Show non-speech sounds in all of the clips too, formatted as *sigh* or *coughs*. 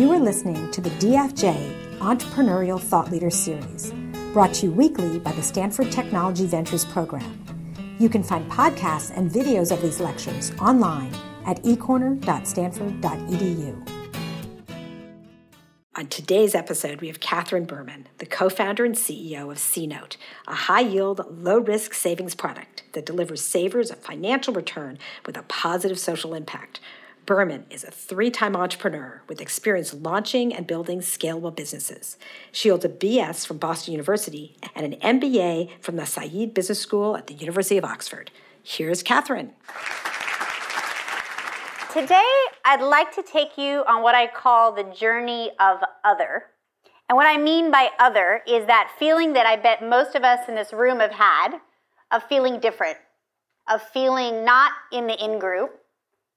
You are listening to the DFJ Entrepreneurial Thought Leader Series, brought to you weekly by the Stanford Technology Ventures Program. You can find podcasts and videos of these lectures online at ecorner.stanford.edu. On today's episode, we have Catherine Berman, the co founder and CEO of CNote, a high yield, low risk savings product that delivers savers a financial return with a positive social impact. Berman is a three time entrepreneur with experience launching and building scalable businesses. She holds a BS from Boston University and an MBA from the Said Business School at the University of Oxford. Here's Catherine. Today, I'd like to take you on what I call the journey of other. And what I mean by other is that feeling that I bet most of us in this room have had of feeling different, of feeling not in the in group,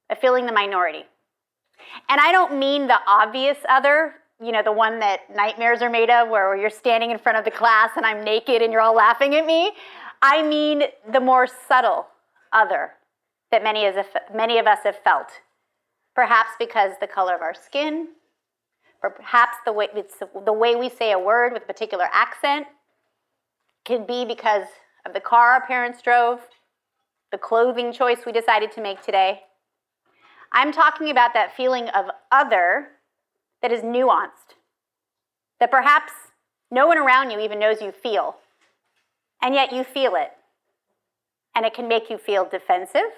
of feeling the minority. And I don't mean the obvious other, you know, the one that nightmares are made of, where you're standing in front of the class and I'm naked and you're all laughing at me. I mean the more subtle other that many, many of us have felt. Perhaps because the color of our skin, perhaps the way, the way we say a word with a particular accent, could be because of the car our parents drove, the clothing choice we decided to make today. I'm talking about that feeling of other that is nuanced, that perhaps no one around you even knows you feel, and yet you feel it. And it can make you feel defensive,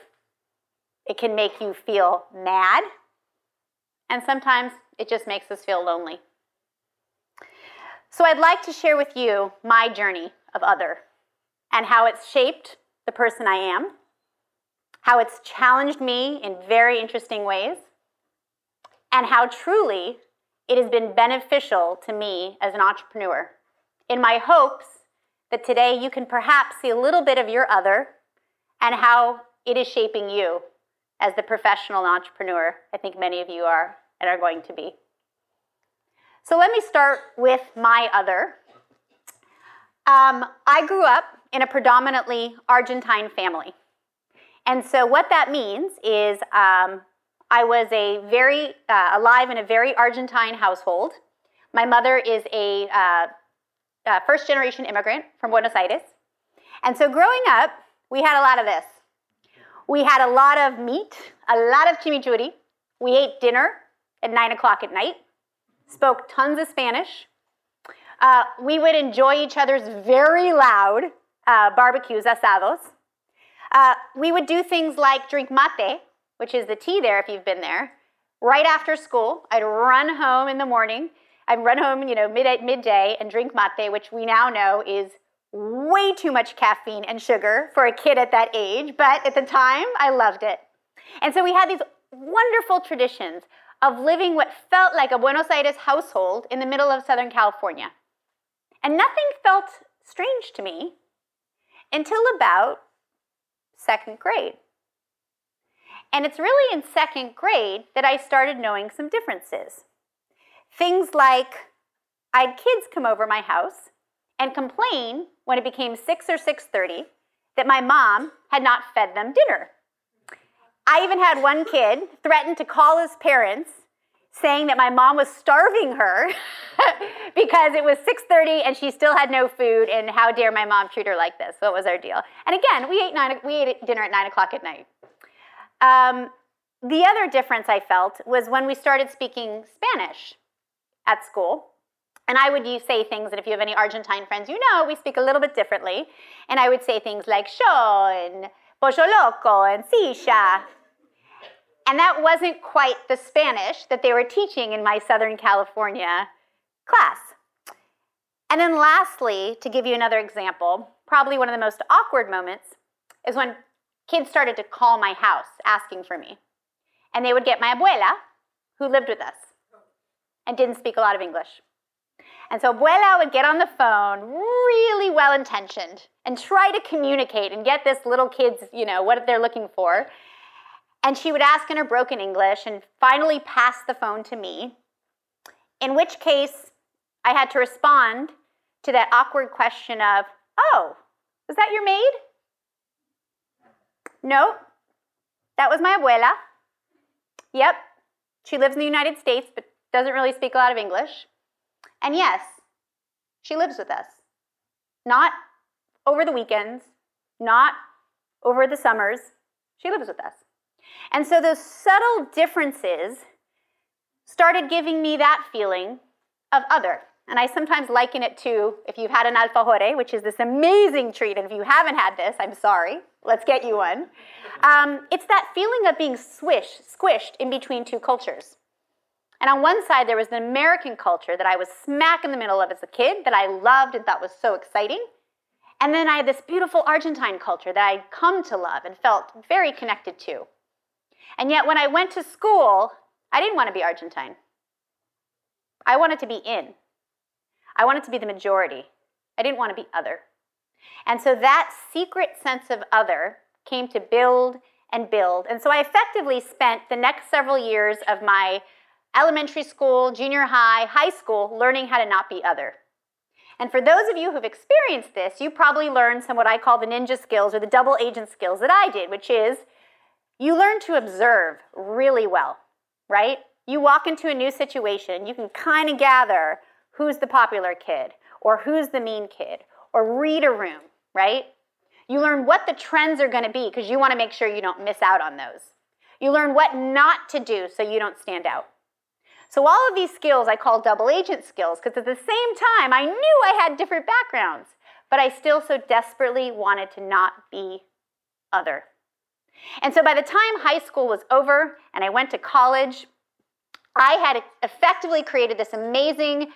it can make you feel mad, and sometimes it just makes us feel lonely. So I'd like to share with you my journey of other and how it's shaped the person I am, how it's challenged me in very interesting ways, and how truly it has been beneficial to me as an entrepreneur. In my hopes that today you can perhaps see a little bit of your other and how it is shaping you as the professional entrepreneur I think many of you are and are going to be. So let me start with my other. Um, I grew up in a predominantly Argentine family. And so what that means is um, I was a very uh, alive in a very Argentine household. My mother is a uh, uh, first generation immigrant from Buenos Aires. And so growing up, we had a lot of this. We had a lot of meat, a lot of chimichurri. We ate dinner at nine o'clock at night, spoke tons of Spanish. Uh, we would enjoy each other's very loud uh, barbecues, asados. Uh, we would do things like drink mate, which is the tea there if you've been there, right after school. I'd run home in the morning. I'd run home, you know, mid midday and drink mate, which we now know is way too much caffeine and sugar for a kid at that age, but at the time, I loved it. And so we had these wonderful traditions of living what felt like a Buenos Aires household in the middle of Southern California. And nothing felt strange to me until about second grade. And it's really in second grade that I started knowing some differences. Things like I had kids come over my house and complain when it became 6 or 6:30 that my mom had not fed them dinner. I even had one kid threaten to call his parents saying that my mom was starving her *laughs* because it was 6:30 and she still had no food and how dare my mom treat her like this what was our deal and again we ate, nine, we ate dinner at 9 o'clock at night um, the other difference i felt was when we started speaking spanish at school and I would say things, and if you have any Argentine friends, you know we speak a little bit differently. And I would say things like "sho" and "pollo loco" and "silla." And that wasn't quite the Spanish that they were teaching in my Southern California class. And then, lastly, to give you another example, probably one of the most awkward moments is when kids started to call my house asking for me. And they would get my abuela, who lived with us and didn't speak a lot of English. And so abuela would get on the phone, really well intentioned, and try to communicate and get this little kid's, you know, what they're looking for. And she would ask in her broken English and finally pass the phone to me, in which case I had to respond to that awkward question of, Oh, was that your maid? No, that was my abuela. Yep, she lives in the United States, but doesn't really speak a lot of English. And yes, she lives with us. Not over the weekends, not over the summers. She lives with us. And so those subtle differences started giving me that feeling of other. And I sometimes liken it to if you've had an alfajore, which is this amazing treat, and if you haven't had this, I'm sorry, let's get you one. Um, it's that feeling of being swished, squished in between two cultures. And on one side, there was the American culture that I was smack in the middle of as a kid that I loved and thought was so exciting. And then I had this beautiful Argentine culture that I'd come to love and felt very connected to. And yet, when I went to school, I didn't want to be Argentine. I wanted to be in. I wanted to be the majority. I didn't want to be other. And so that secret sense of other came to build and build. And so I effectively spent the next several years of my elementary school, junior high, high school learning how to not be other. And for those of you who've experienced this, you probably learned some what I call the ninja skills or the double agent skills that I did, which is you learn to observe really well, right? You walk into a new situation, you can kind of gather who's the popular kid or who's the mean kid or read a room, right? You learn what the trends are going to be because you want to make sure you don't miss out on those. You learn what not to do so you don't stand out. So, all of these skills I call double agent skills because at the same time I knew I had different backgrounds, but I still so desperately wanted to not be other. And so, by the time high school was over and I went to college, I had effectively created this amazing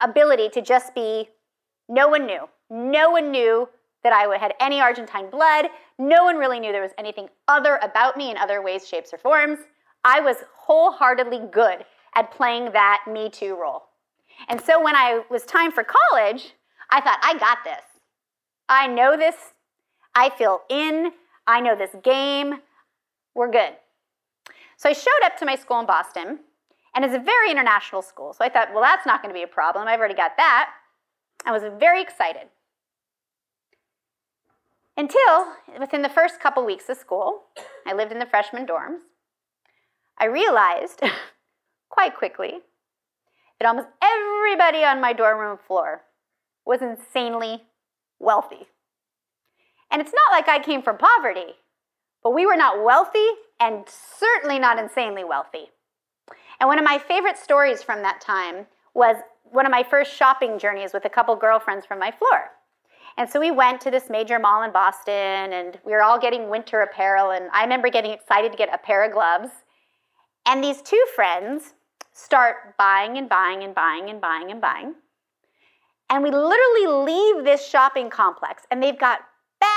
ability to just be no one knew. No one knew that I had any Argentine blood. No one really knew there was anything other about me in other ways, shapes, or forms. I was wholeheartedly good at playing that Me Too role. And so when I was time for college, I thought, I got this. I know this. I feel in. I know this game. We're good. So I showed up to my school in Boston, and it's a very international school. So I thought, well, that's not going to be a problem. I've already got that. I was very excited. Until within the first couple weeks of school, I lived in the freshman dorms. I realized *laughs* quite quickly that almost everybody on my dorm room floor was insanely wealthy. And it's not like I came from poverty, but we were not wealthy and certainly not insanely wealthy. And one of my favorite stories from that time was one of my first shopping journeys with a couple girlfriends from my floor. And so we went to this major mall in Boston and we were all getting winter apparel. And I remember getting excited to get a pair of gloves. And these two friends start buying and buying and buying and buying and buying. And we literally leave this shopping complex and they've got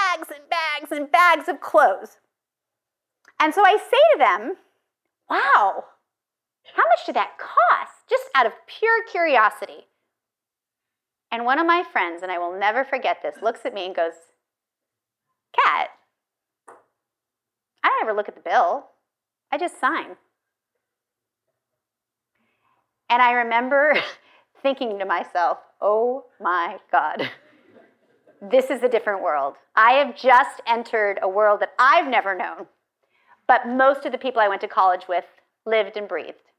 bags and bags and bags of clothes. And so I say to them, wow, how much did that cost? Just out of pure curiosity. And one of my friends, and I will never forget this, looks at me and goes, Kat, I don't ever look at the bill. I just sign. And I remember *laughs* thinking to myself, oh my God, *laughs* this is a different world. I have just entered a world that I've never known, but most of the people I went to college with lived and breathed.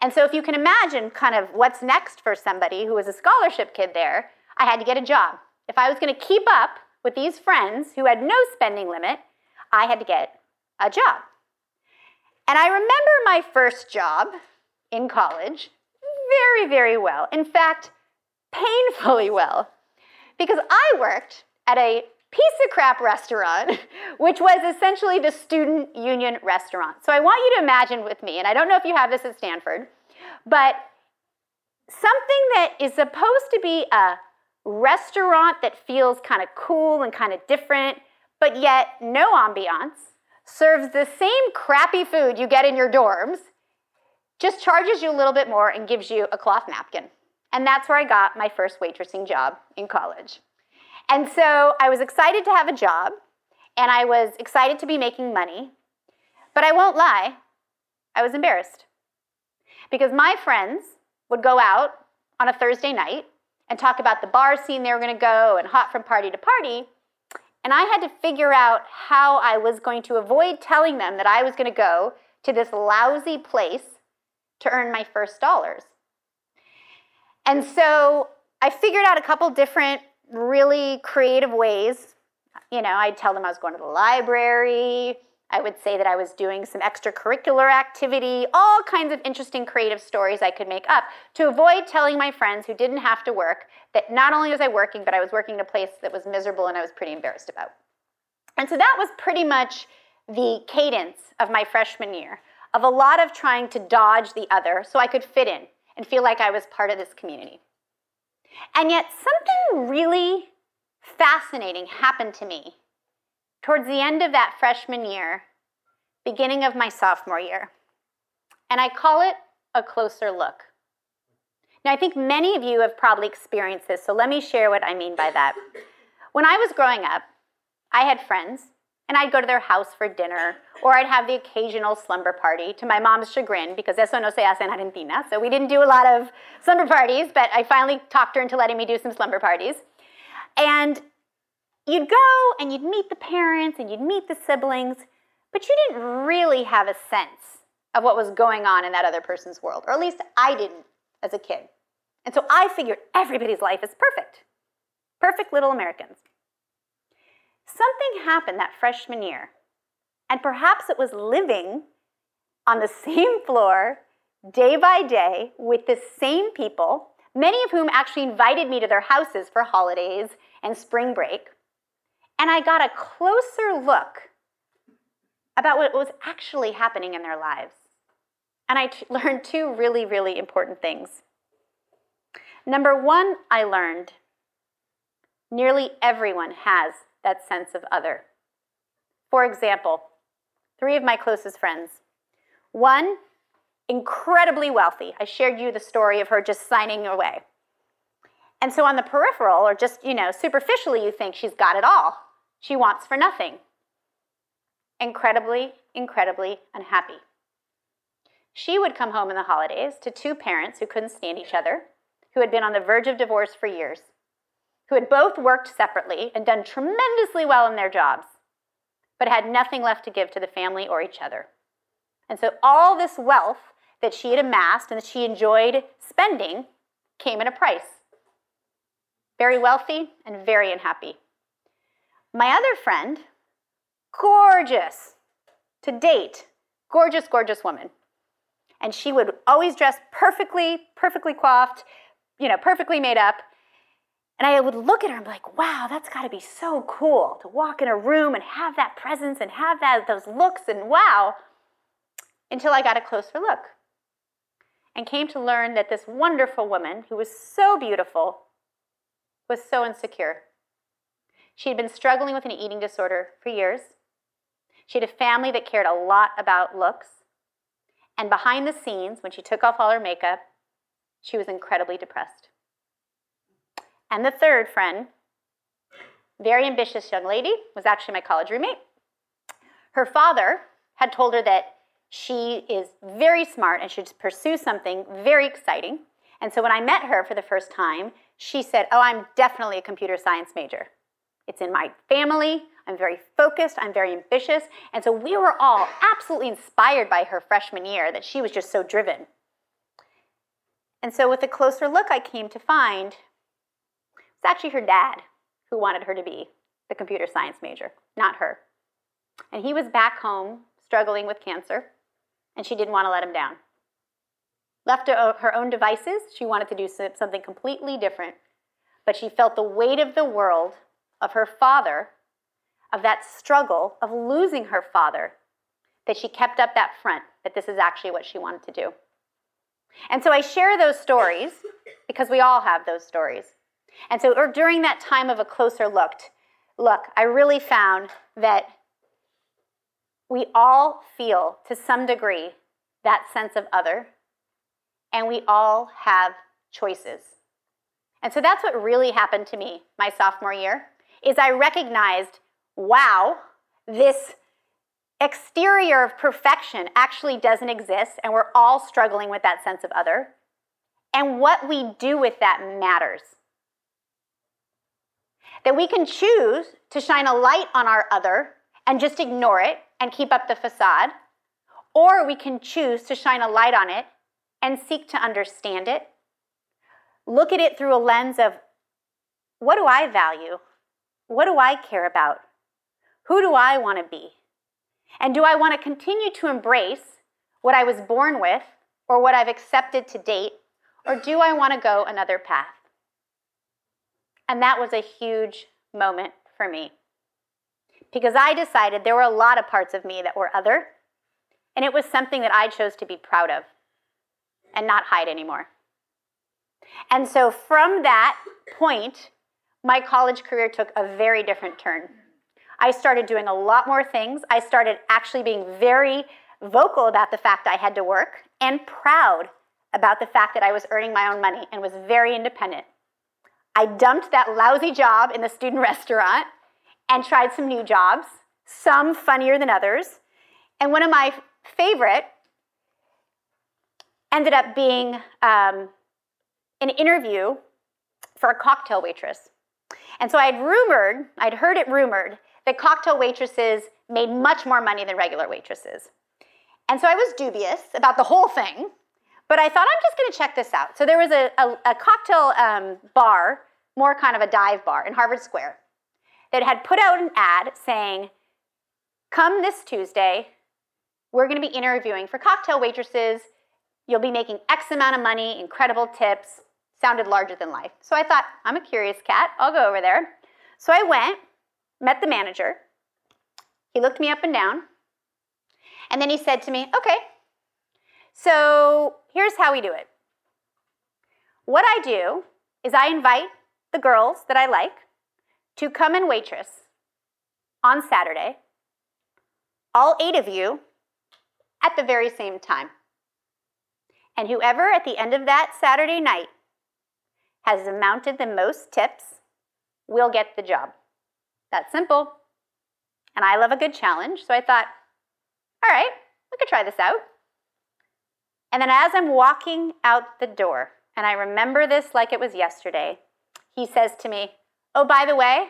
And so, if you can imagine kind of what's next for somebody who was a scholarship kid there, I had to get a job. If I was going to keep up with these friends who had no spending limit, I had to get a job. And I remember my first job in college very, very well. In fact, painfully well. Because I worked at a piece of crap restaurant, *laughs* which was essentially the student union restaurant. So I want you to imagine with me, and I don't know if you have this at Stanford, but something that is supposed to be a restaurant that feels kind of cool and kind of different, but yet no ambiance, serves the same crappy food you get in your dorms, just charges you a little bit more and gives you a cloth napkin. And that's where I got my first waitressing job in college. And so I was excited to have a job and I was excited to be making money. But I won't lie, I was embarrassed. Because my friends would go out on a Thursday night and talk about the bar scene they were going to go and hop from party to party. And I had to figure out how I was going to avoid telling them that I was going to go to this lousy place to earn my first dollars. And so I figured out a couple different really creative ways. You know, I'd tell them I was going to the library. I would say that I was doing some extracurricular activity, all kinds of interesting creative stories I could make up to avoid telling my friends who didn't have to work that not only was I working, but I was working in a place that was miserable and I was pretty embarrassed about. And so that was pretty much the cadence of my freshman year of a lot of trying to dodge the other so I could fit in and feel like I was part of this community. And yet, something really fascinating happened to me towards the end of that freshman year, beginning of my sophomore year. And I call it a closer look. Now, I think many of you have probably experienced this, so let me share what I mean by that. When I was growing up, I had friends, and I'd go to their house for dinner, or I'd have the occasional slumber party to my mom's chagrin, because eso no se hace en Argentina. So we didn't do a lot of slumber parties, but I finally talked her into letting me do some slumber parties. And you'd go and you'd meet the parents and you'd meet the siblings, but you didn't really have a sense of what was going on in that other person's world, or at least I didn't as a kid. And so I figured everybody's life is perfect. Perfect little Americans. Something happened that freshman year, and perhaps it was living on the *laughs* same floor day by day with the same people, many of whom actually invited me to their houses for holidays and spring break. And I got a closer look about what was actually happening in their lives. And I t- *laughs* learned two really, really important things. Number one, I learned nearly everyone has that sense of other. For example, three of my closest friends. One, incredibly wealthy. I shared you the story of her just signing away. And so on the peripheral, or just, you know, superficially, you think she's got it all. She wants for nothing. Incredibly, incredibly unhappy. She would come home in the holidays to two parents who couldn't stand each other, who had been on the verge of divorce for years, who had both worked separately and done tremendously well in their jobs, but had nothing left to give to the family or each other. And so all this wealth that she had amassed and that she enjoyed spending came at a price. Very wealthy and very unhappy. My other friend, gorgeous to date, gorgeous, gorgeous woman. And she would always dress perfectly, perfectly coiffed, you know, perfectly made up. And I would look at her and be like, wow, that's got to be so cool to walk in a room and have that presence and have that those looks and wow. Until I got a closer look and came to learn that this wonderful woman who was so beautiful was so insecure. She had been struggling with an eating disorder for years. She had a family that cared a lot about looks. And behind the scenes, when she took off all her makeup, she was incredibly depressed. And the third friend, very ambitious young lady, was actually my college roommate. Her father had told her that she is very smart and should pursue something very exciting. And so when I met her for the first time, she said, Oh, I'm definitely a computer science major. It's in my family. I'm very focused. I'm very ambitious. And so we were all absolutely inspired by her freshman year that she was just so driven. And so, with a closer look, I came to find it's actually her dad who wanted her to be the computer science major, not her. And he was back home struggling with cancer, and she didn't want to let him down. Left to her own devices, she wanted to do something completely different, but she felt the weight of the world of her father, of that struggle of losing her father, that she kept up that front, that this is actually what she wanted to do. And so I share those stories because we all have those stories. And so or during that time of a closer look, look, I really found that we all feel to some degree that sense of other, and we all have choices. And so that's what really happened to me my sophomore year is I recognized, wow, this exterior of perfection actually doesn't exist, and we're all struggling with that sense of other. And what we do with that matters. That we can choose to shine a light on our other and just ignore it and keep up the facade, or we can choose to shine a light on it and seek to understand it. Look at it through a lens of what do I value? What do I care about? Who do I want to be? And do I want to continue to embrace what I was born with or what I've accepted to date? Or do I want to go another path? And that was a huge moment for me because I decided there were a lot of parts of me that were other, and it was something that I chose to be proud of and not hide anymore. And so from that point, my college career took a very different turn. I started doing a lot more things. I started actually being very vocal about the fact I had to work and proud about the fact that I was earning my own money and was very independent. I dumped that lousy job in the student *laughs* restaurant and tried some new jobs, some funnier than others. And one of my favorite ended up being um, an interview for a cocktail waitress. And so I had rumored, I'd heard it rumored, that cocktail waitresses made much more money than regular waitresses. And so I was dubious about the whole thing, but I thought I'm just gonna check this out. So there was a, a, a cocktail um, bar, more kind of a dive bar in Harvard Square, that had put out an ad saying, Come this Tuesday, we're gonna be interviewing for cocktail waitresses. You'll be making X amount of money, incredible tips, sounded larger than life. So I thought, I'm a curious cat, I'll go over there. So I went, met the manager. He looked me up and down. And then he said to me, Okay, so here's how we do it. What I do is I invite the girls that I like to come and waitress on Saturday, all eight of you, at the very same time. And whoever at the end of that Saturday night has amounted the most tips will get the job. That's simple. And I love a good challenge, so I thought, all right, we could try this out. And then as I'm walking out the door, and I remember this like it was yesterday, he says to me, Oh, by the way,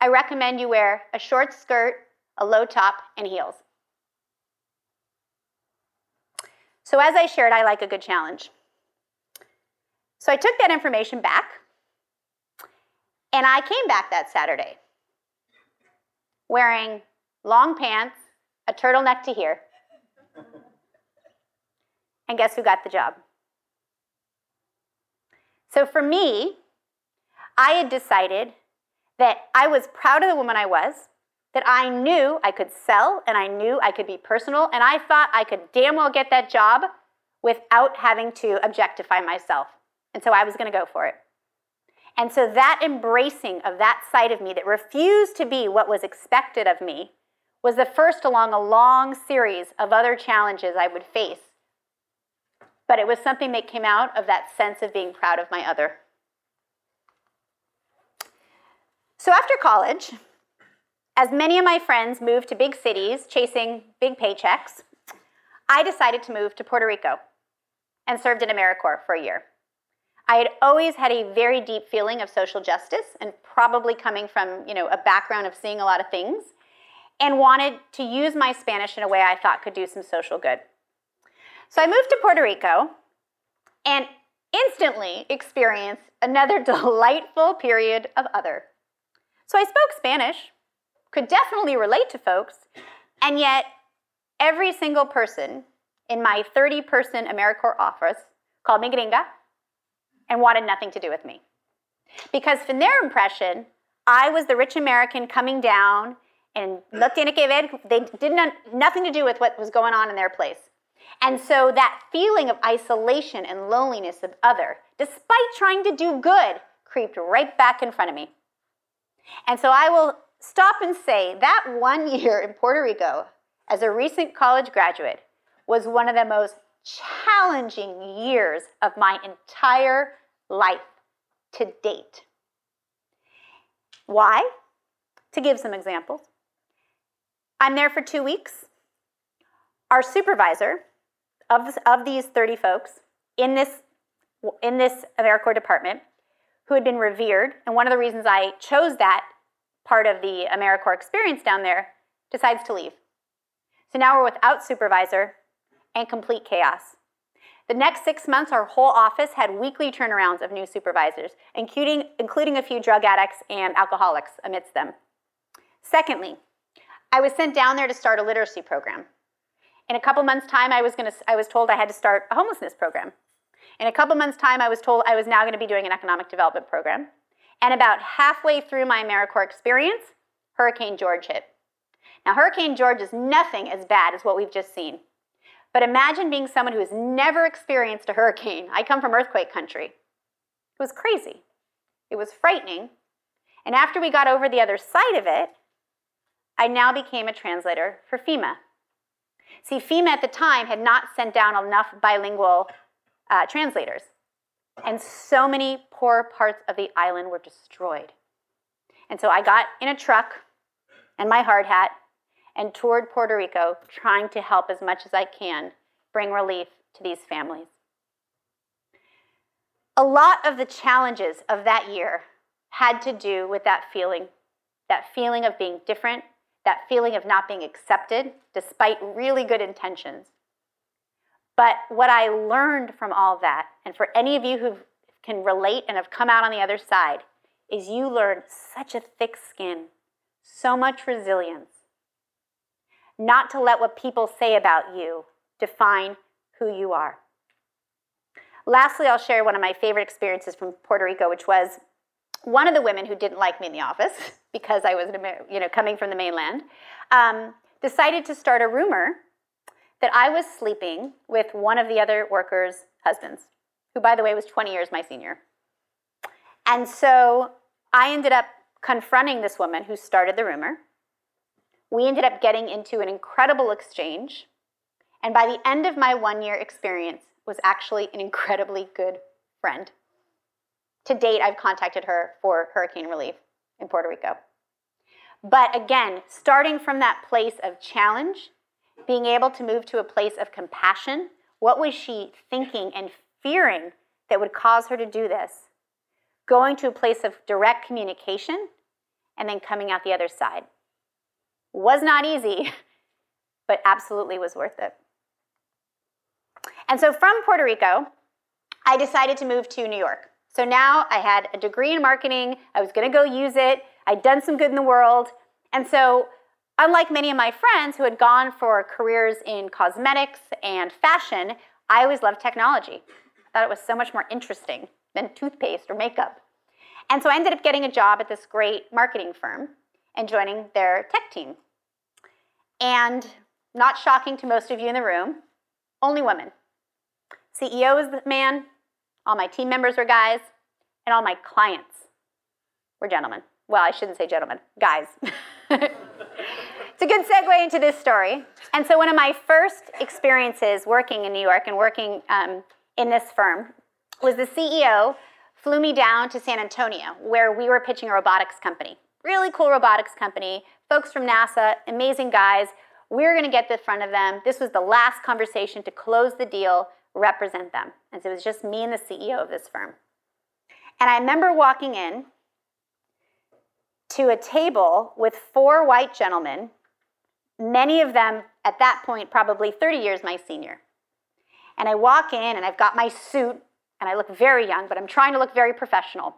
I recommend you wear a short skirt, a low top, and heels. So, as I shared, I like a good challenge. So I took that information back and I came back that Saturday wearing long pants, a turtleneck to here. And guess who got the job? So for me, I had decided that I was proud of the woman I was, that I knew I could sell and I knew I could be personal, and I thought I could damn well get that job without having to objectify myself. And so I was going to go for it. And so that embracing of that side of me that refused to be what was expected of me was the first along a long series of other challenges I would face. But it was something that came out of that sense of being proud of my other. So after college, as many of my friends moved to big cities chasing big paychecks, I decided to move to Puerto Rico and served in AmeriCorps for a year. I had always had a very deep feeling of social justice and probably coming from, you know, a background of seeing a lot of things and wanted to use my Spanish in a way I thought could do some social good. So I moved to Puerto Rico and instantly experienced another *laughs* delightful period of other. So I spoke Spanish, could definitely relate to folks, and yet every single person in my 30 person AmeriCorps office called me gringa and wanted nothing to do with me. Because from their impression, I was the rich American coming down and no tiene que ver, they did not, nothing to do with what was going on in their place. And so that feeling of isolation and loneliness of other, despite trying to do good, creeped right back in front of me. And so I will stop and say that one *laughs* year in Puerto Rico, as a recent college graduate, was one of the most challenging years of my entire life to date. Why? To give some examples. I'm there for two weeks. Our supervisor of, of these 30 folks in this, in this AmeriCorps department, who had been revered, and one of the reasons I chose that part of the AmeriCorps experience down there, decides to leave. So now we're without supervisor and complete chaos. The next six months, our whole office had weekly turnarounds of new supervisors, including, including a few drug addicts and alcoholics amidst them. Secondly, I was sent down there to start a literacy program. In a couple months' time, I was, gonna, I was told I had to start a homelessness program. In a couple months' time, I was told I was now going to be doing an economic development program. And about halfway through my AmeriCorps experience, Hurricane George hit. Now, Hurricane George is nothing as bad as what we've just seen. But imagine being someone who has never experienced a hurricane. I come from earthquake country. It was crazy. It was frightening. And after we got over the other side of it, I now became a translator for FEMA. See, FEMA at the time had not sent down enough bilingual uh, translators. And so many poor parts of the island were destroyed. And so I got in a truck and my hard hat and toured Puerto Rico trying to help as much as I can bring relief to these families. A lot of the challenges of that year had to do with that feeling, that feeling of being different, that feeling of not being accepted despite really good intentions. But what I learned from all that, and for any of you who can relate and have come out on the other side, is you learn such a thick skin, so much resilience, not to let what people say about you define who you are. Lastly, I'll share one of my favorite experiences from Puerto Rico, which was one of the women who didn't like me in the office *laughs* because I was, you know, coming from the mainland, um, decided to start a rumor that I was sleeping with one of the other workers' husbands, who, by the way, was 20 years my senior. And so I ended up confronting this woman who started the rumor we ended up getting into an incredible exchange. And by the end of my one year experience, was actually an incredibly good friend. To date, I've contacted her for hurricane relief in Puerto Rico. But again, starting from that place of challenge, being able to move to a place of compassion, what was she thinking and fearing that would cause her to do this? Going to a place of direct communication and then coming out the other side. Was not easy, *laughs* but absolutely was worth it. And so from Puerto Rico, I decided to move to New York. So now I had a degree in marketing, I was gonna go use it, I'd done some good in the world. And so, unlike many of my friends who had gone for careers in cosmetics and fashion, I always loved technology. I thought it was so much more interesting than toothpaste or makeup. And so I ended up getting a job at this great marketing firm and joining their tech team. And not shocking to most of you in the room, only women. CEO is the man, all my team members were guys, and all my clients were gentlemen. Well, I shouldn't say gentlemen, guys. *laughs* it's a good segue into this story. And so, one of my first experiences working in New York and working um, in this firm was the CEO flew me down to San Antonio, where we were pitching a robotics company. Really cool robotics company, folks from NASA, amazing guys. We are going to get the front of them. This was the last conversation to close the deal, represent them. And so it was just me and the CEO of this firm. And I remember walking in to a table with four white gentlemen, many of them at that point probably 30 years my senior. And I walk in and I've got my suit and I look very young, but I'm trying to look very professional.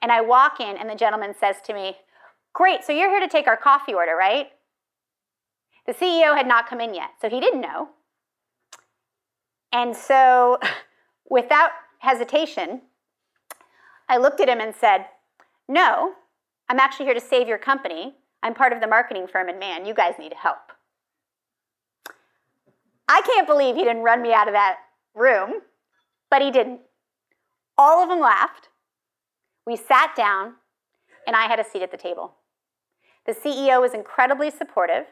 And I walk in, and the gentleman says to me, Great, so you're here to take our coffee order, right? The CEO had not come in yet, so he didn't know. And so, *laughs* without hesitation, I looked at him and said, No, I'm actually here to save your company. I'm part of the marketing firm, and man, you guys need help. I can't believe he didn't run me out of that room, but he didn't. All of them laughed. We sat down, and I had a seat at the table. The CEO was incredibly supportive.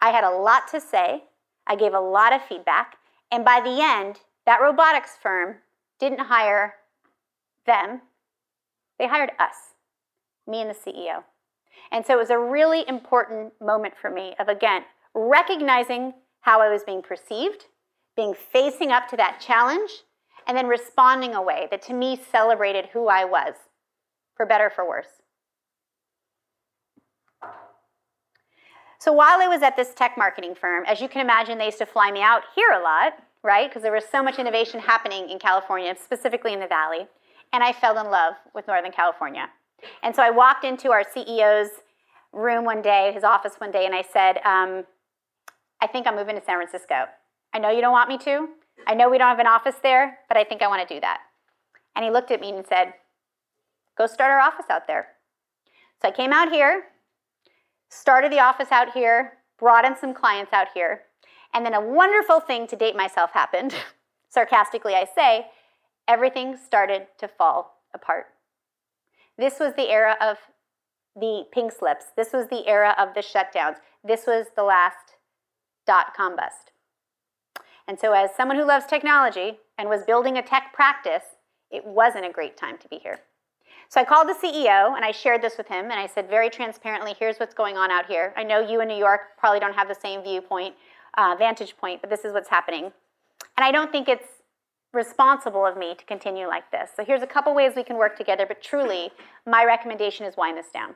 I had a lot to say. I gave a lot of feedback. And by the end, that robotics firm didn't hire them, they hired us, me and the CEO. And so it was a really important moment for me of, again, recognizing how I was being perceived, being facing up to that challenge, and then responding a way that to me celebrated who I was for better for worse. So while I was at this tech marketing firm, as you can imagine, they used to fly me out here a lot right? Because there was so much innovation happening in California, specifically in the Valley. And I fell in love with Northern California. And so I walked into our CEO's room one day, his office one day, and I said, um, I think I'm moving to San Francisco. I know you don't want me to. I know we don't have an office there, but I think I want to do that. And he looked at me and said, Go start our office out there. So I came out here, started the office out here, brought in some clients out here, and then a wonderful thing to date myself happened. *laughs* Sarcastically, I say, everything started to fall apart. This was the era of the pink slips. This was the era of the shutdowns. This was the last dot com bust. And so, as someone who loves technology and was building a tech practice, it wasn't a great time to be here. So I called the CEO and I shared this with him and I said very transparently, here's what's going on out here. I know you in New York probably don't have the same viewpoint, uh, vantage point, but this is what's happening. And I don't think it's responsible of me to continue like this. So here's a couple ways we can work together, but truly, my recommendation is wind this down.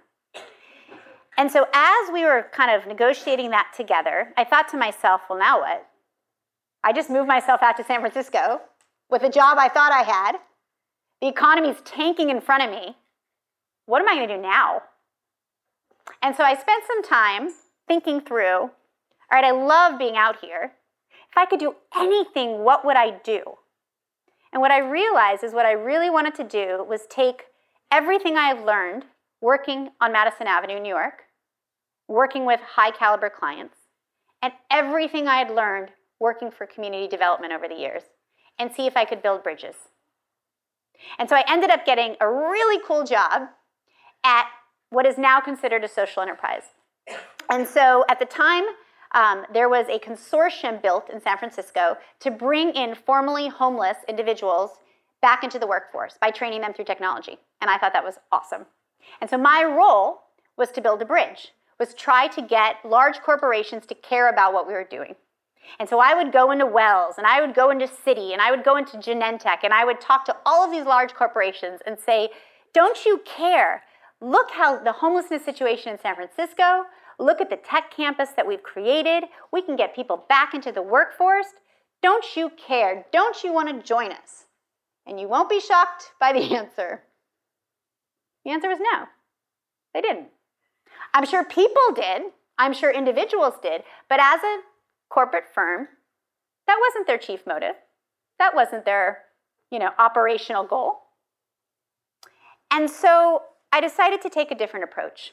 And so as we were kind of negotiating that together, I thought to myself, well, now what? I just moved myself out to San Francisco with a job I thought I had. The economy's tanking in front of me. What am I going to do now? And so I spent some time thinking through all right, I love being out here. If I could do anything, what would I do? And what I realized is what I really wanted to do was take everything I have learned working on Madison Avenue, New York, working with high caliber clients, and everything I had learned working for community development over the years, and see if I could build bridges. And so I ended up getting a really cool job at what is now considered a social enterprise. And so at the time, um, there was a consortium built in San Francisco to bring in formerly homeless individuals back into the workforce by training them through technology. And I thought that was awesome. And so my role was to build a bridge, was try to get large corporations to care about what we were doing. And so I would go into Wells and I would go into Citi and I would go into Genentech and I would talk to all of these large corporations and say, don't you care? Look how the homelessness situation in San Francisco, Look at the tech campus that we've created. We can get people back into the workforce. Don't you care? Don't you want to join us? And you won't be shocked by the *laughs* answer. The answer was no. They didn't. I'm sure people did. I'm sure individuals did. But as a corporate firm, that wasn't their chief motive. That wasn't their, you know, operational goal. And so I decided to take a different approach.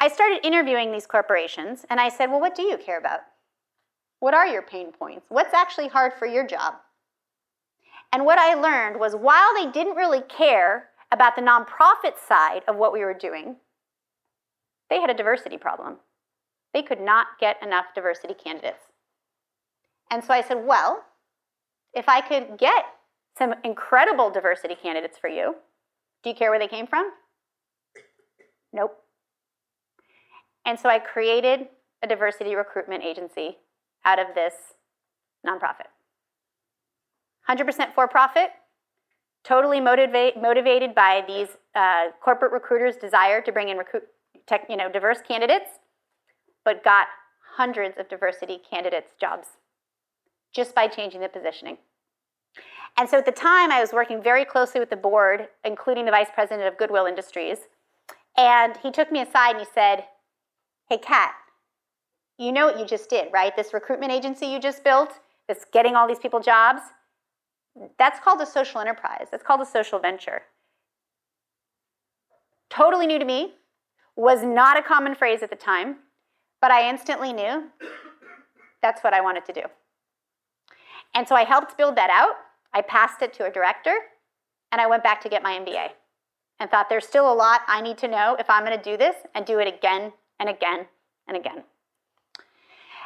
I started interviewing these corporations and I said, Well, what do you care about? What are your pain points? What's actually hard for your job? And what I learned was while they didn't really care about the nonprofit side of what we were doing, they had a diversity problem. They could not get enough diversity candidates. And so I said, Well, if I could get some incredible diversity candidates for you, do you care where they came from? Nope. And so I created a diversity recruitment agency out of this nonprofit. 100% for profit, totally motivate, motivated by these uh, corporate recruiters' desire to bring in recruit, tech, you know, diverse candidates, but got hundreds of diversity candidates jobs just by changing the positioning. And so at the time, I was working very closely with the board, including the vice president of Goodwill Industries. And he took me aside and he said, Hey, Kat, you know what you just did, right? This recruitment agency you just built, that's getting all these people jobs, that's called a social enterprise. That's called a social venture. Totally new to me, was not a common phrase at the time, but I instantly knew that's what I wanted to do. And so I helped build that out. I passed it to a director, and I went back to get my MBA and thought there's still a lot I need to know if I'm going to do this and do it again and again and again.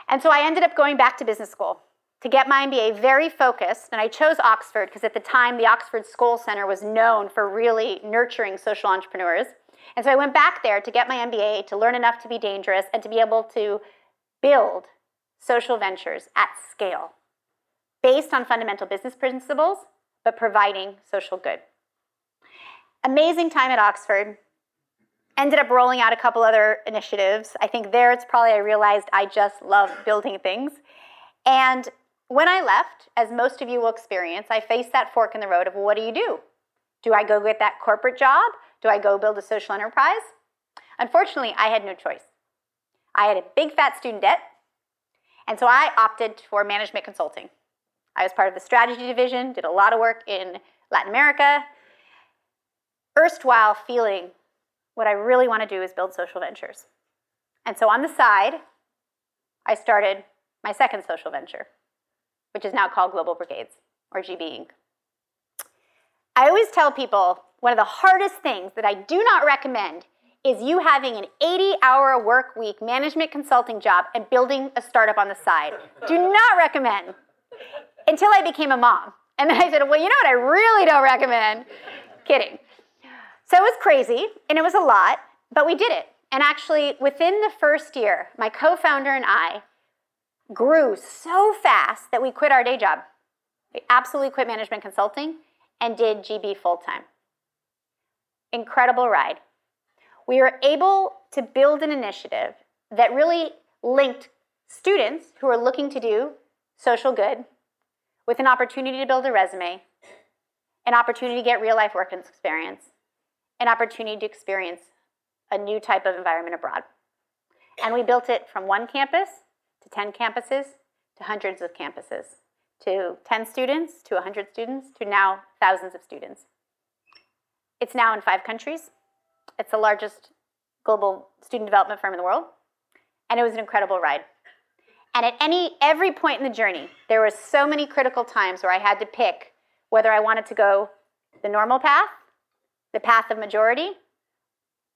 And so I ended up going back to business school to get my MBA very focused. And I chose Oxford because at the time the Oxford Skoll Center was known for really nurturing social entrepreneurs. And so I went back there to get my MBA to learn enough to be dangerous and to be able to build social ventures at scale based on fundamental business principles, but providing social good. Amazing time at Oxford ended up rolling out a couple other initiatives. I think there it's probably I realized I just love building things. And when I left, as most of you will experience, I faced that fork in the road of what do you do? Do I go get that corporate job? Do I go build a social enterprise? Unfortunately, I had no choice. I had a big fat student debt, and so I opted for management consulting. I was part of the strategy division, did a lot of work in Latin America, erstwhile feeling what I really want to do is build social ventures. And so on the side, I started my second social venture, which is now called Global Brigades, or GB Inc. I always tell people one of the hardest things that I do not recommend is you having an 80 hour work week management consulting job and building a startup on the side. Do not recommend. Until I became a mom. And then I said, well, you know what I really don't recommend? Kidding. So it was crazy and it was a lot, but we did it. And actually, within the first year, my co founder and I grew so fast that we quit our day job. We absolutely quit management consulting and did GB full time. Incredible ride. We were able to build an initiative that really linked students who are looking to do social good with an opportunity to build a resume, an opportunity to get real life work experience, an opportunity to experience a new type of environment abroad. And we built it from one campus to 10 campuses to hundreds of campuses, to 10 students to 100 students to now thousands of students. It's now in five countries. It's the largest global student development firm in the world. And it was an incredible ride. And at any every point in the journey, there were so many critical times where I had to pick whether I wanted to go the normal path the path of majority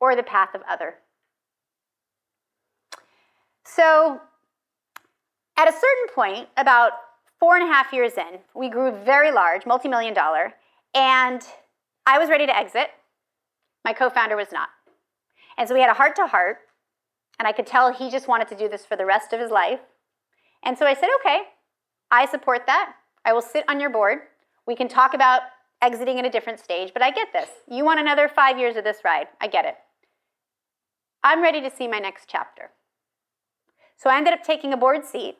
or the path of other. So, at a certain point, about four and a half years in, we grew very large, multi million dollar, and I was ready to exit. My co founder was not. And so we had a heart to heart, and I could tell he just wanted to do this for the rest of his life. And so I said, okay, I support that. I will sit on your board. We can talk about exiting at a different stage, but I get this. You want another five years of this ride. I get it. I'm ready to see my next chapter. So I ended up taking a board seat,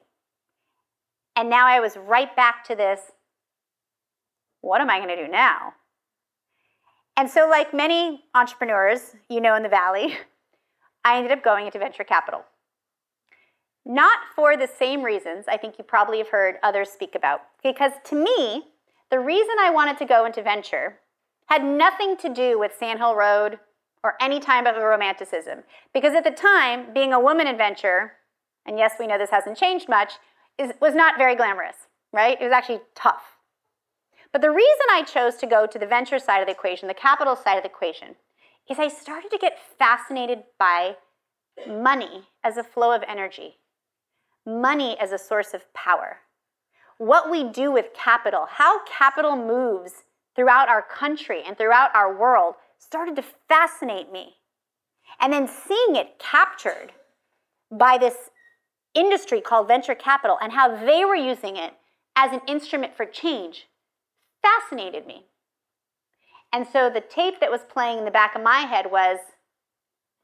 and now I was right back to this what am I going to do now? And so, like many entrepreneurs you know in the Valley, *laughs* I ended up going into venture capital. Not for the same reasons I think you probably have heard others speak about. Because to me, the reason I wanted to go into venture had nothing to do with Sand Hill Road or any type of romanticism. Because at the time, being a woman in venture, and yes, we know this hasn't changed much, is, was not very glamorous, right? It was actually tough. But the reason I chose to go to the venture side of the equation, the capital side of the equation, is I started to get fascinated by money as a flow of energy, money as a source of power what we do with capital, how capital moves throughout our country and throughout our world started to fascinate me. And then seeing it captured by this industry called venture capital and how they were using it as an instrument for change fascinated me. And so the tape that was playing in the back of my head was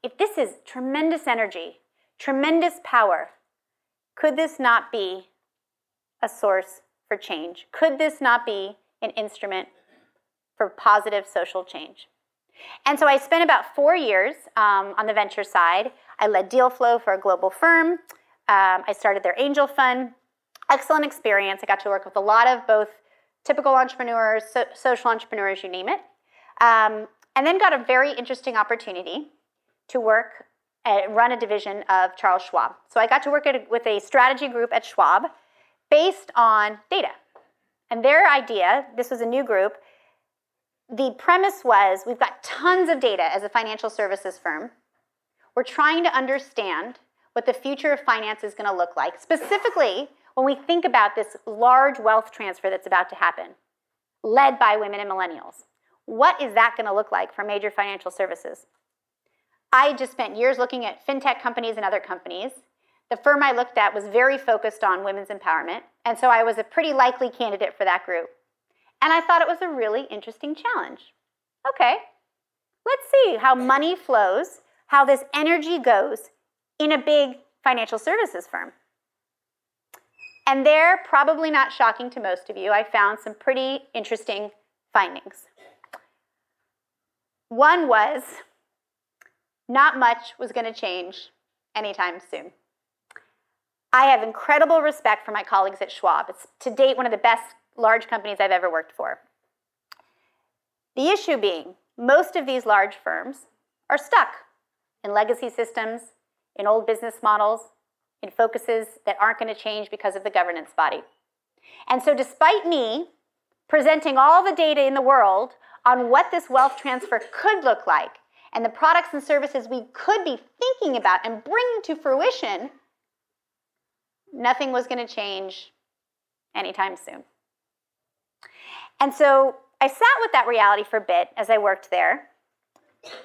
if this is tremendous energy, tremendous power, could this not be a source for change? Could this not be an instrument for positive social change? And so I spent about four years um, on the venture side. I led deal flow for a global firm. Um, I started their angel fund. Excellent experience. I got to work with a lot of both typical entrepreneurs, so, social entrepreneurs, you name it. Um, and then got a very interesting opportunity to work, and run a division of Charles Schwab. So I got to work at, with a strategy group at Schwab based on data. And their idea, this was a new group, the premise was we've got tons of data as a financial services firm. We're trying to understand what the future of finance is going to look like, specifically when we think about this large wealth transfer that's about to happen, led by women and millennials. What is that going to look like for major financial services? I just spent years looking at fintech companies and other companies the firm I looked at was very focused on women's empowerment, and so I was a pretty likely candidate for that group. And I thought it was a really interesting challenge. Okay, let's see how money flows, how this energy goes in a big financial services firm. And there, probably not shocking to most of you, I found some pretty interesting findings. One was not much was going to change anytime soon. I have incredible respect for my colleagues at Schwab. It's to date one of the best large companies I've ever worked for. The issue being, most of these large firms are stuck in legacy systems, in old business models, in focuses that aren't going to change because of the governance body. And so, despite me presenting all the data in the world on what this wealth transfer could look like and the products and services we could be thinking about and bringing to fruition, nothing was going to change anytime soon. And so I sat with that reality for a bit as I worked there.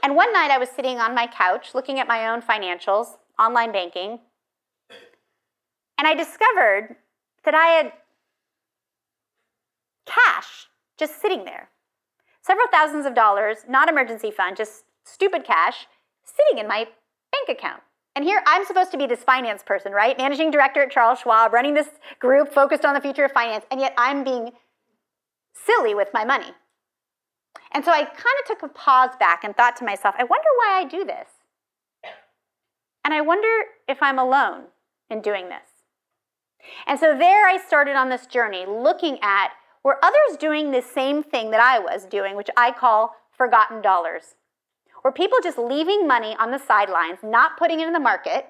And one night I was sitting on my couch looking at my own financials, online banking, and I discovered that I had cash just sitting there. Several thousands of dollars, not emergency fund, just stupid cash, sitting in my bank account. And here I'm supposed to be this finance person, right? Managing director at Charles Schwab, running this group focused on the future of finance, and yet I'm being silly with my money. And so I kind of took a pause back and thought to myself, I wonder why I do this. And I wonder if I'm alone in doing this. And so there I started on this journey looking at were others doing the same thing that I was doing, which I call forgotten dollars. Were people just leaving money on the sidelines, not putting it in the market,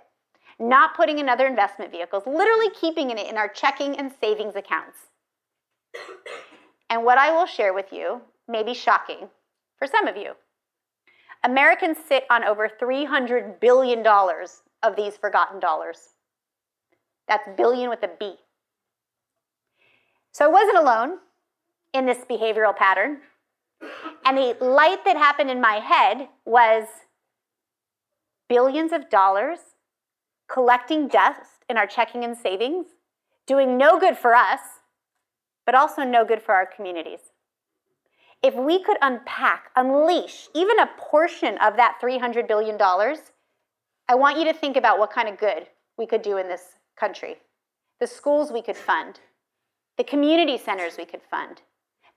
not putting in other investment vehicles, literally keeping it in our checking and savings accounts. And what I will share with you may be shocking for some of you. Americans sit on over $300 billion of these forgotten dollars. That's billion with a B. So I wasn't alone in this behavioral pattern. And the light that happened in my head was billions of dollars collecting dust in our checking and savings, doing no good for us, but also no good for our communities. If we could unpack, unleash even a portion of that $300 billion, I want you to think about what kind of good we could do in this country. The schools we could fund, the community centers we could fund,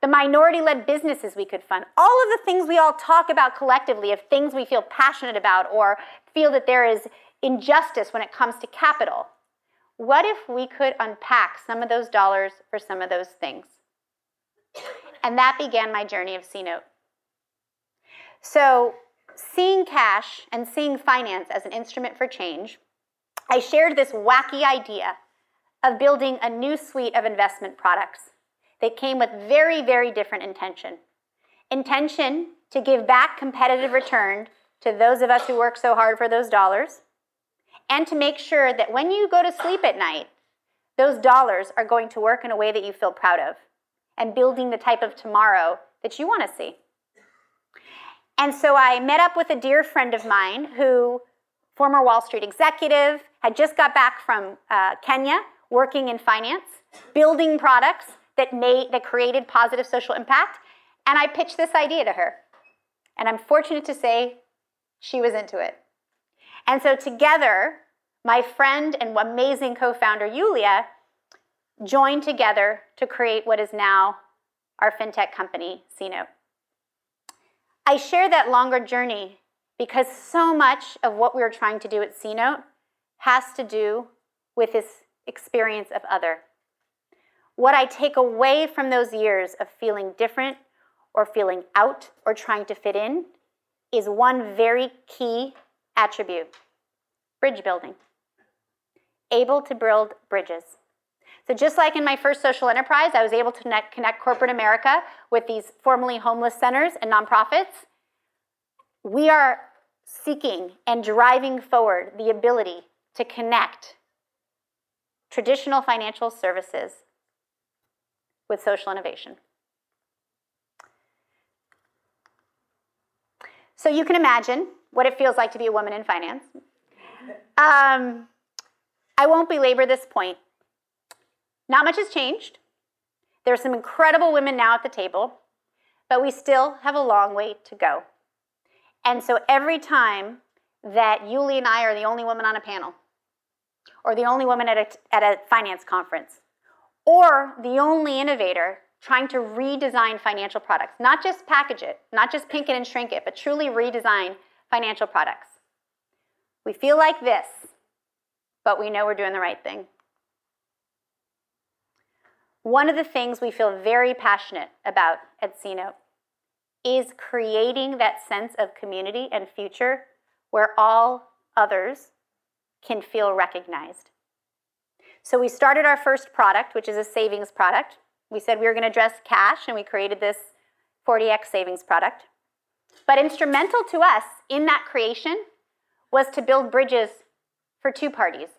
the minority led businesses we could fund, all of the things we all talk about collectively of things we feel passionate about or feel that there is injustice when it comes to capital. What if we could unpack some of those dollars for some of those things? And that began my journey of CNote. So, seeing cash and seeing finance as an instrument for change, I shared this wacky idea of building a new suite of investment products that came with very, very different intention. Intention to give back competitive return to those of us who work so hard for those dollars, and to make sure that when you go to sleep at night, those dollars are going to work in a way that you feel proud of and building the type of tomorrow that you want to see. And so I met up with a dear friend of mine who, former Wall Street executive, had just got back from uh, Kenya working in finance, building products that made that created positive social impact, and I pitched this idea to her. And I'm fortunate to say she was into it. And so together, my friend and amazing co-founder Yulia joined together to create what is now our fintech company, CNote. I share that longer journey because so much of what we are trying to do at CNote has to do with this experience of other. What I take away from those years of feeling different or feeling out or trying to fit in is one very key attribute bridge building. Able to build bridges. So, just like in my first social enterprise, I was able to connect, connect corporate America with these formerly homeless centers and nonprofits. We are seeking and driving forward the ability to connect traditional financial services with social innovation. So you can imagine what it feels like to be a woman in finance. Um, I won't belabor this point. Not much has changed. There are some incredible women now at the table, but we still have a long way to go. And so every time that Yuli and I are the only woman on a panel, or the only woman at a, at a finance conference, or the only innovator trying to redesign financial products, not just package it, not just pink it and shrink it, but truly redesign financial products. We feel like this, but we know we're doing the right thing. One of the things we feel very passionate about at CNote is creating that sense of community and future where all others can feel recognized. So we started our first product, which is a savings product. We said we were going to address cash, and we created this 40x savings product. But instrumental to us in that creation was to build bridges for two parties.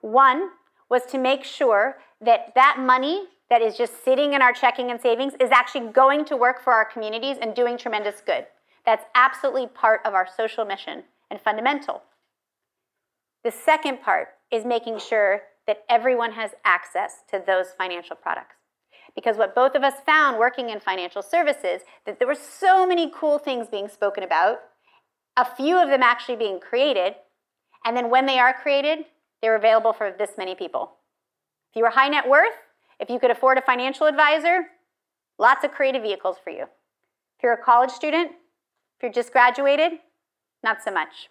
One was to make sure that that money that is just sitting in our checking and savings is actually going to work for our communities and doing tremendous good. That's absolutely part of our social mission and fundamental. The second part is making sure that everyone has access to those financial products. Because what both of us found working in financial services, that there were so many cool things being spoken about, a few of them actually being created, and then when they are created, they're available for this many people. If you were high net worth, if you could afford a financial advisor, lots of creative vehicles for you. If you're a college student, if you're just graduated, not so much.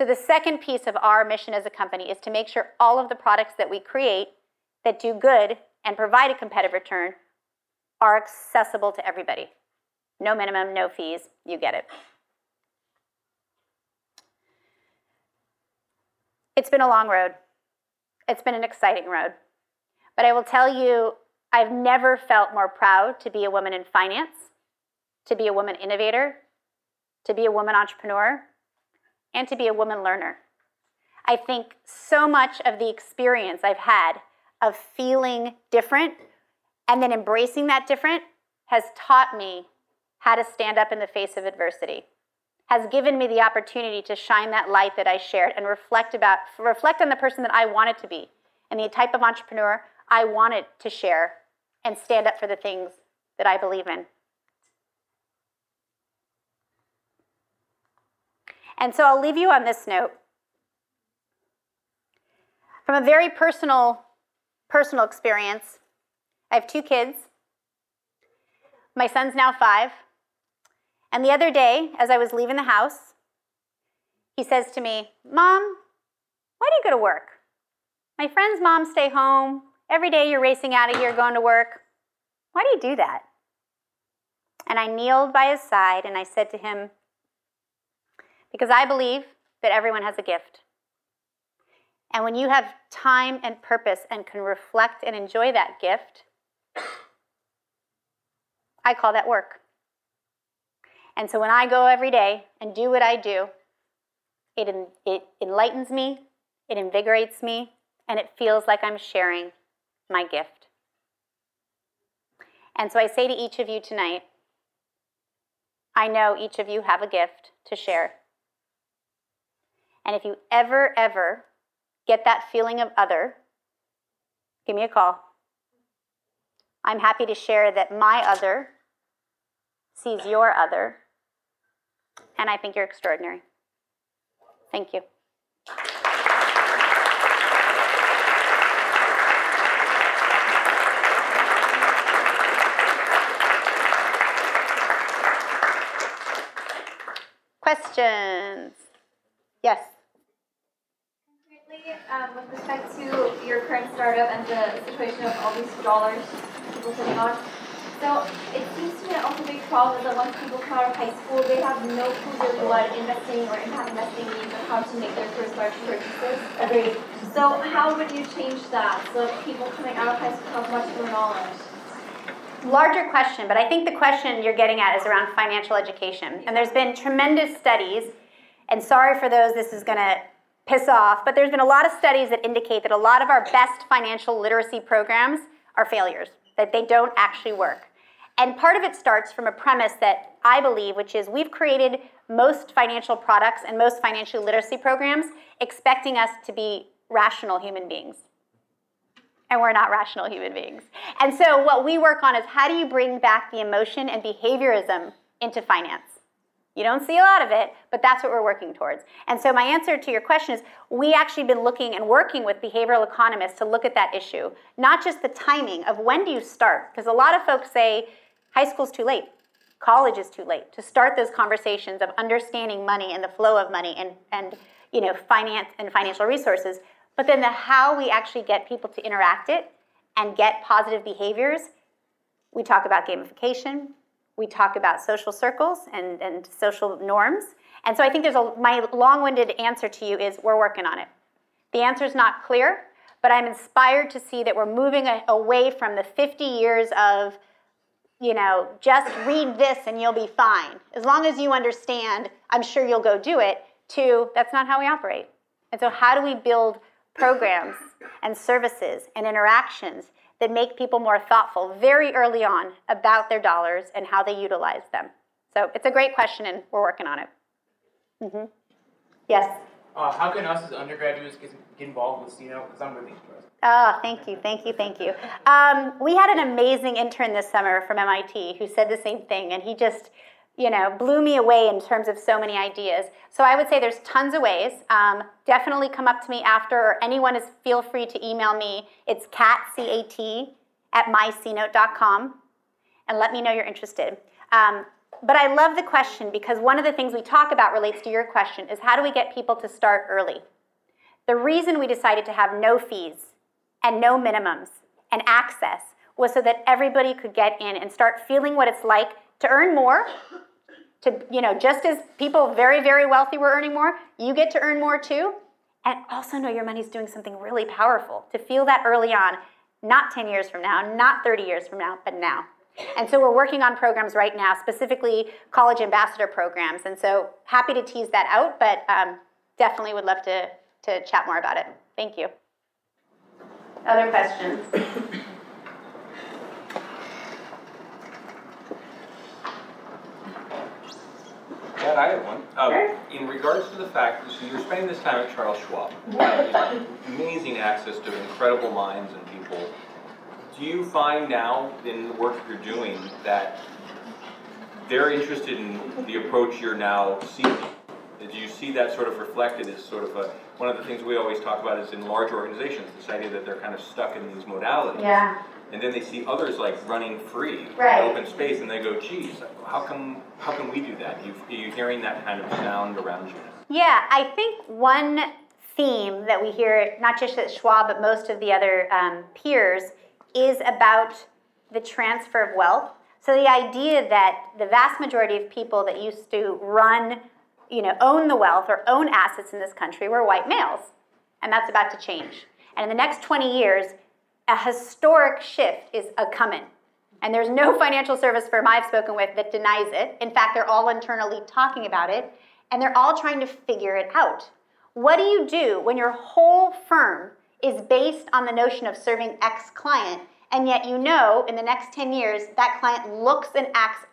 So the second piece of our mission as a company is to make sure all of the products that we create that do good and provide a competitive return are accessible to everybody. No minimum, no fees, you get it. It's been a long road. It's been an exciting road. But I will tell you, I've never felt more proud to be a woman in finance, to be a woman innovator, to be a woman entrepreneur, and to be a woman learner. I think so much of the experience I've had of feeling different and then embracing that different has taught me how to stand up in the face of adversity has given me the opportunity to shine that light that I shared and reflect about reflect on the person that I wanted to be and the type of entrepreneur I wanted to share and stand up for the things that I believe in. And so I'll leave you on this note. From a very personal personal experience, I have two kids. My son's now 5. And the other day, as I was leaving the house, he says to me, Mom, why do you go to work? My friends' moms stay home. Every day you're racing out of here going to work. Why do you do that? And I kneeled by his side and I said to him, Because I believe that everyone has a gift. And when you have time and purpose and can reflect and enjoy that gift, I call that work. And so when I go every day and do what I do, it, it enlightens me, it invigorates me, and it feels like I'm sharing my gift. And so I say to each of you tonight, I know each of you have a gift to share. And if you ever, ever get that feeling of other, give me a call. I'm happy to share that my other sees your other, and I think you're extraordinary. Thank you. Questions? Yes. Um, with respect to your current startup and the situation of all these dollars people sitting on, so it seems to me also a big problem is that once people come out of high school, they have no clue really what investing or impact investing means or how to make their first large purchases. Agreed. So how would you change that so people coming out of high school have much more knowledge? larger question, but I think the question you're getting at is around financial education. And there's been tremendous studies, and sorry for those this is going to piss off, but there's been a lot of studies that indicate that a lot of our best financial literacy programs are failures, that they don't actually work. And part of it starts from a premise that I believe, which is we've created most financial products and most financial literacy programs expecting us to be rational human beings and we're not rational human beings. And so, what we work on is how do you bring back the emotion and behaviorism into finance? You don't see a lot of it, but that's what we're working towards. And so, my answer to your question is we actually been looking and working with behavioral economists to look at that issue, not just the timing of when do you start, because a lot of folks say high school's too late, college is too late to start those conversations of understanding money and the flow of money and, and you know, finance and financial resources. But then the how we actually get people to interact it and get positive behaviors, we talk about gamification, we talk about social circles and, and social norms. And so I think there's a, my long-winded answer to you is we're working on it. The answer is not clear, but I'm inspired to see that we're moving a, away from the 50 years of, you know, just read this and you'll be fine. As long as you understand, I'm sure you'll go do it, to that's not how we operate. And so how do we build programs and services and interactions that make people more thoughtful very early on about their dollars and how they utilize them. So it's a great question, and we're working on it. Mm-hmm. Yes. Uh, how can us as undergraduates get, get involved with CNOTE? Because I'm really interested. Oh, thank you, thank you, thank you. Um, we had an amazing intern this summer from MIT who said the same thing, and he just you know, blew me away in terms of so many ideas. So I would say there's tons of ways. Um, definitely come up to me after, or anyone is feel free to email me. It's cat c-a-t at mycnote.com, and let me know you're interested. Um, but I love the question because one of the things we talk about relates to your question is how do we get people to start early? The reason we decided to have no fees and no minimums and access was so that everybody could get in and start feeling what it's like to earn more to, you know, just as people very, very wealthy were earning more, you get to earn more too. And also know your money's doing something really powerful to feel that early on, not 10 years from now, not 30 years from now, but now. And so we're working on programs right now, specifically college ambassador programs. And so happy to tease that out, but um, definitely would love to, to chat more about it. Thank you. Other questions? *coughs* Matt, I have one. Um, in regards to the fact, so you're spending this time at Charles Schwab, amazing access to incredible minds and people. Do you find now in the work you're doing that they're interested in the approach you're now seeking? Do you see that sort of reflected as sort of a, one of the things we always talk about is in large organizations, this idea that they're kind of stuck in these modalities. Yeah and then they see others like running free right. open space and they go geez how come how can we do that? You, are you hearing that kind of sound around you? Yeah i think one theme that we hear not just at Schwab but most of the other um, peers is about the transfer of wealth. So the idea that the vast majority of people that used to run you know own the wealth or own assets in this country were white males and that's about to change. And in the next 20 years a historic shift is a coming. And there's no financial service firm I've spoken with that denies it. In fact, they're all internally talking about it, and they're all trying to figure it out. What do you do when your whole firm is based on the notion of serving X client, and yet you know in the next 10 years that client looks and acts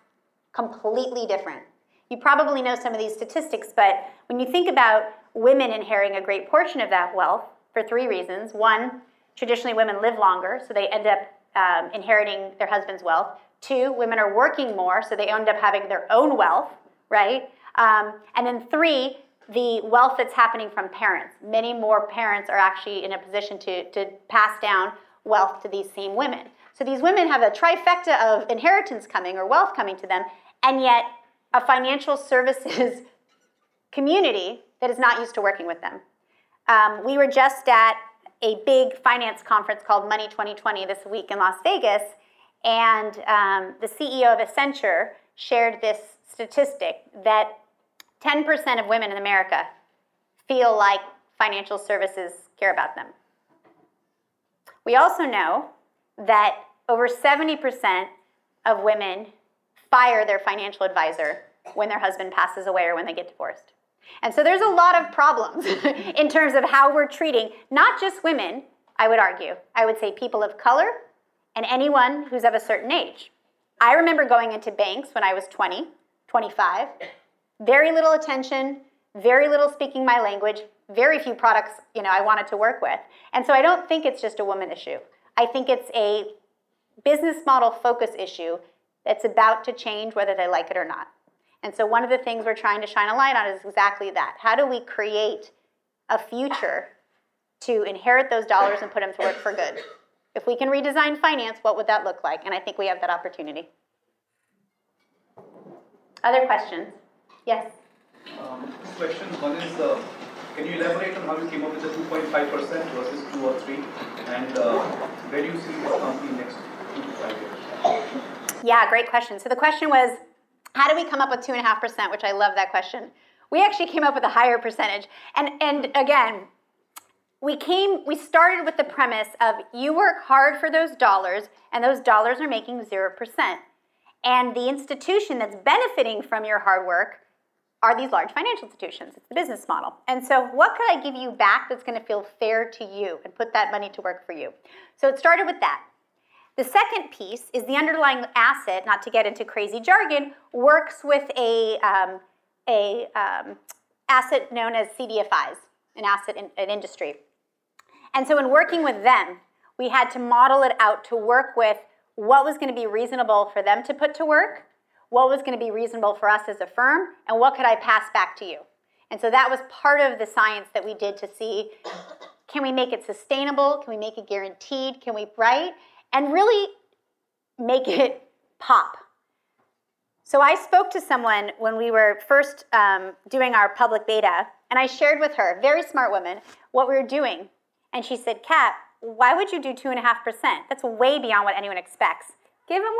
completely different? You probably know some of these statistics, but when you think about women inheriting a great portion of that wealth for three reasons one, traditionally women live longer, so they end up um, inheriting their husband's wealth. Two, women are working more, so they end up having their own wealth, right? Um, and then three, the wealth that's happening from parents. Many more parents are actually in a position to, to pass down wealth to these same women. So these women have a trifecta of inheritance coming or wealth coming to them, and yet a financial services *laughs* community that is not used to working with them. Um, we were just at a big finance conference called Money 2020 this week in Las Vegas, and um, the CEO of Accenture shared this statistic that 10% of women in America feel like financial services care about them. We also know that over 70% of women fire their financial advisor when their husband passes away or when they get divorced. And so there's a lot of problems *laughs* in terms of how we're treating not just women, I would argue. I would say people of color and anyone who's of a certain age. I remember going into banks when I was 20, 25, very little attention, very little speaking my language, very few products, you know, I wanted to work with. And so I don't think it's just a woman issue. I think it's a business model focus issue that's about to change whether they like it or not. And so one of the things we're trying to shine a light on is exactly that. How do we create a future to inherit those dollars and put them to work for good? If we can redesign finance, what would that look like? And I think we have that opportunity. Other questions? Yes? Um, two questions. One is, uh, can you elaborate on how you came up with the 2.5% versus 2 or 3? And uh, where do you see this company next two to five years? Yeah, great question. So the question was, how do we come up with 2.5%, which I love that question. We actually came up with a higher percentage. And, and again, we came, we started with the premise of you work hard for those dollars, and those dollars are making 0%. And the institution that's benefiting from your hard work are these large financial institutions. It's the business model. And so, what could I give you back that's going to feel fair to you and put that money to work for you? So, it started with that. The second piece is the underlying asset, not to get into crazy jargon, works with a, um, a um, asset known as CDFIs, an asset in an industry. And so, in working with them, we had to model it out to work with what was going to be reasonable for them to put to work, what was going to be reasonable for us as a firm, and what could I pass back to you. And so that was part of the science that we did to see can we make it sustainable? Can we make it guaranteed? Can we, right? And really make it pop. So I spoke to someone when we were first um, doing our public beta, and I shared with her, very smart woman, what we were doing. And she said, Kat, why would you do 2.5%? That's way beyond what anyone expects. Give him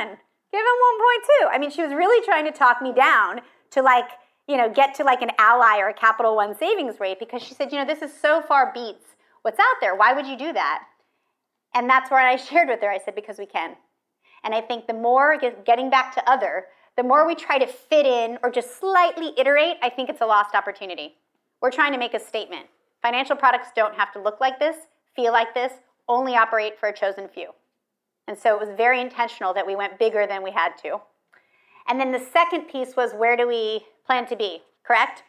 1.1. Give him 1.2. I mean, she was really trying to talk me down to like, you know, get to like an Ally or a Capital One savings rate because she said, you know, this is so far beats what's out there. Why would you do that? And that's where I *laughs* shared with her. I said, because we can. And I think the more getting back to other, the more we try to fit in or just slightly iterate, I think it's a lost opportunity. We're trying to make a statement. Financial products don't have to look like this feel like this, only operate for a chosen few. And so it was very intentional that we went bigger than we had to. And then the second piece was where do we plan to be, correct?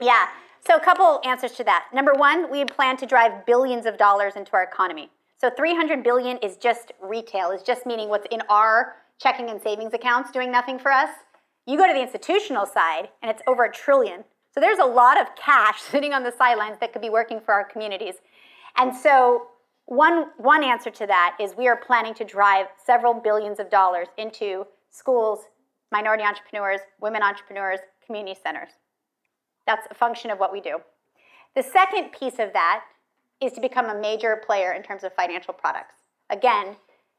Yeah. So a couple answers to that. Number one, we plan to drive billions of dollars into our economy. So 300 billion is just retail, is just meaning what's in our checking and savings accounts doing nothing for us. You go to the institutional side and it's over a trillion. So there's a lot of cash *laughs* sitting on the sidelines that could be working for our communities. And so one, one answer to that is we are planning to drive several billions of dollars into schools, minority entrepreneurs, women entrepreneurs, community centers. That's a function of what we do. The second piece of that is to become a major player in terms of financial products. Again,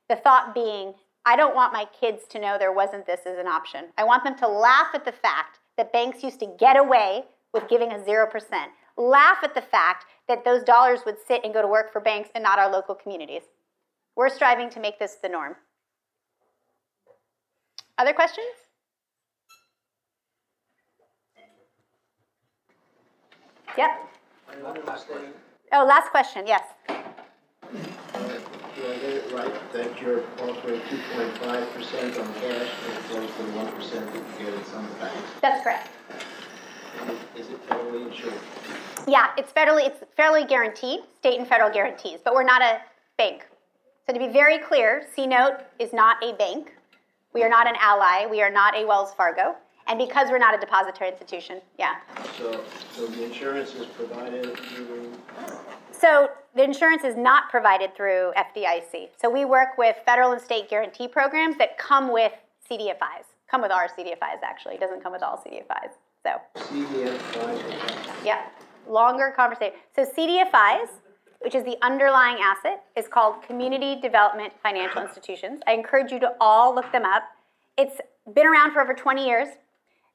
the thought being, I don't want my kids to know there wasn't this as an option. I want them to laugh at the fact that banks used to get away with giving a 0%, laugh at the fact that those dollars would sit and go to work for banks and not our local communities. We're striving to make this the norm. Other questions? Yep. Oh, last question, yes. Do I get it right that you're offering two point five percent on cash as opposed to the one percent that you get in some banks? That's correct. Is it federally insured? Yeah, it's federally it's fairly guaranteed, state and federal guarantees, but we're not a bank. So to be very clear, CNote is not a bank. We are not an Ally. We are not a Wells Fargo. And because we're not a depository institution, yeah. So, so the insurance is provided through? So the insurance is not provided through FDIC. So we work with federal and state guarantee programs that come with CDFIs. Come with our CDFIs actually. It doesn't come with all CDFIs. So. CDFIs. Yeah longer conversation. So CDFIs, which is the underlying asset, is called Community Development Financial Institutions. I encourage you to all look them up. It's been around for over 20 years.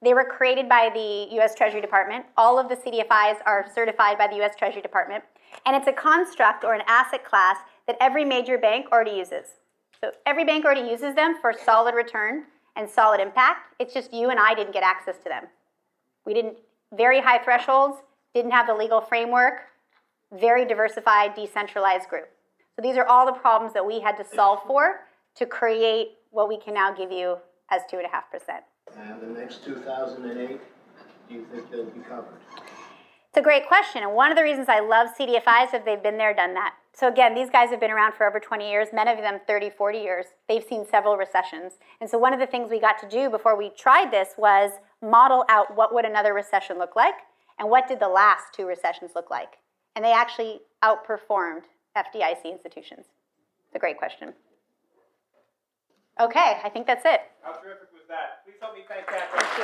They were created by the US Treasury Department. All of the CDFIs are certified by the US Treasury Department. And it's a construct or an asset class that every major bank already uses. So every bank already uses them for solid return and solid impact. It's just you and I didn't get access to them. We didn't, very high thresholds, didn't have the legal framework, very diversified, decentralized group. So these are all the problems that we had to solve for to create what we can now give you as 2.5%. And the next 2008, do you think they'll be covered? It's a great question. And one of the reasons I love CDFIs is if they've been there, done that. So again, these guys have been around for over 20 years, many of them 30, 40 years. They've seen several recessions. And so one of the things we got to do before we tried this was model out what would another recession look like and what did the last two recessions look like. And they actually outperformed FDIC institutions. It's a great question. Okay, I think that's it. How that? Please help me thank Catherine. Thank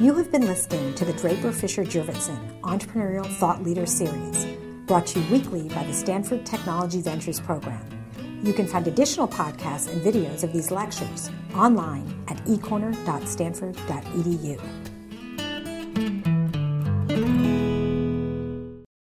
you. You have been listening to the Draper Fisher Jurvetson Entrepreneurial Thought Leader Series, brought to you weekly by the Stanford Technology Ventures Program. You can find additional podcasts and videos of these lectures online at ecorner.stanford.edu.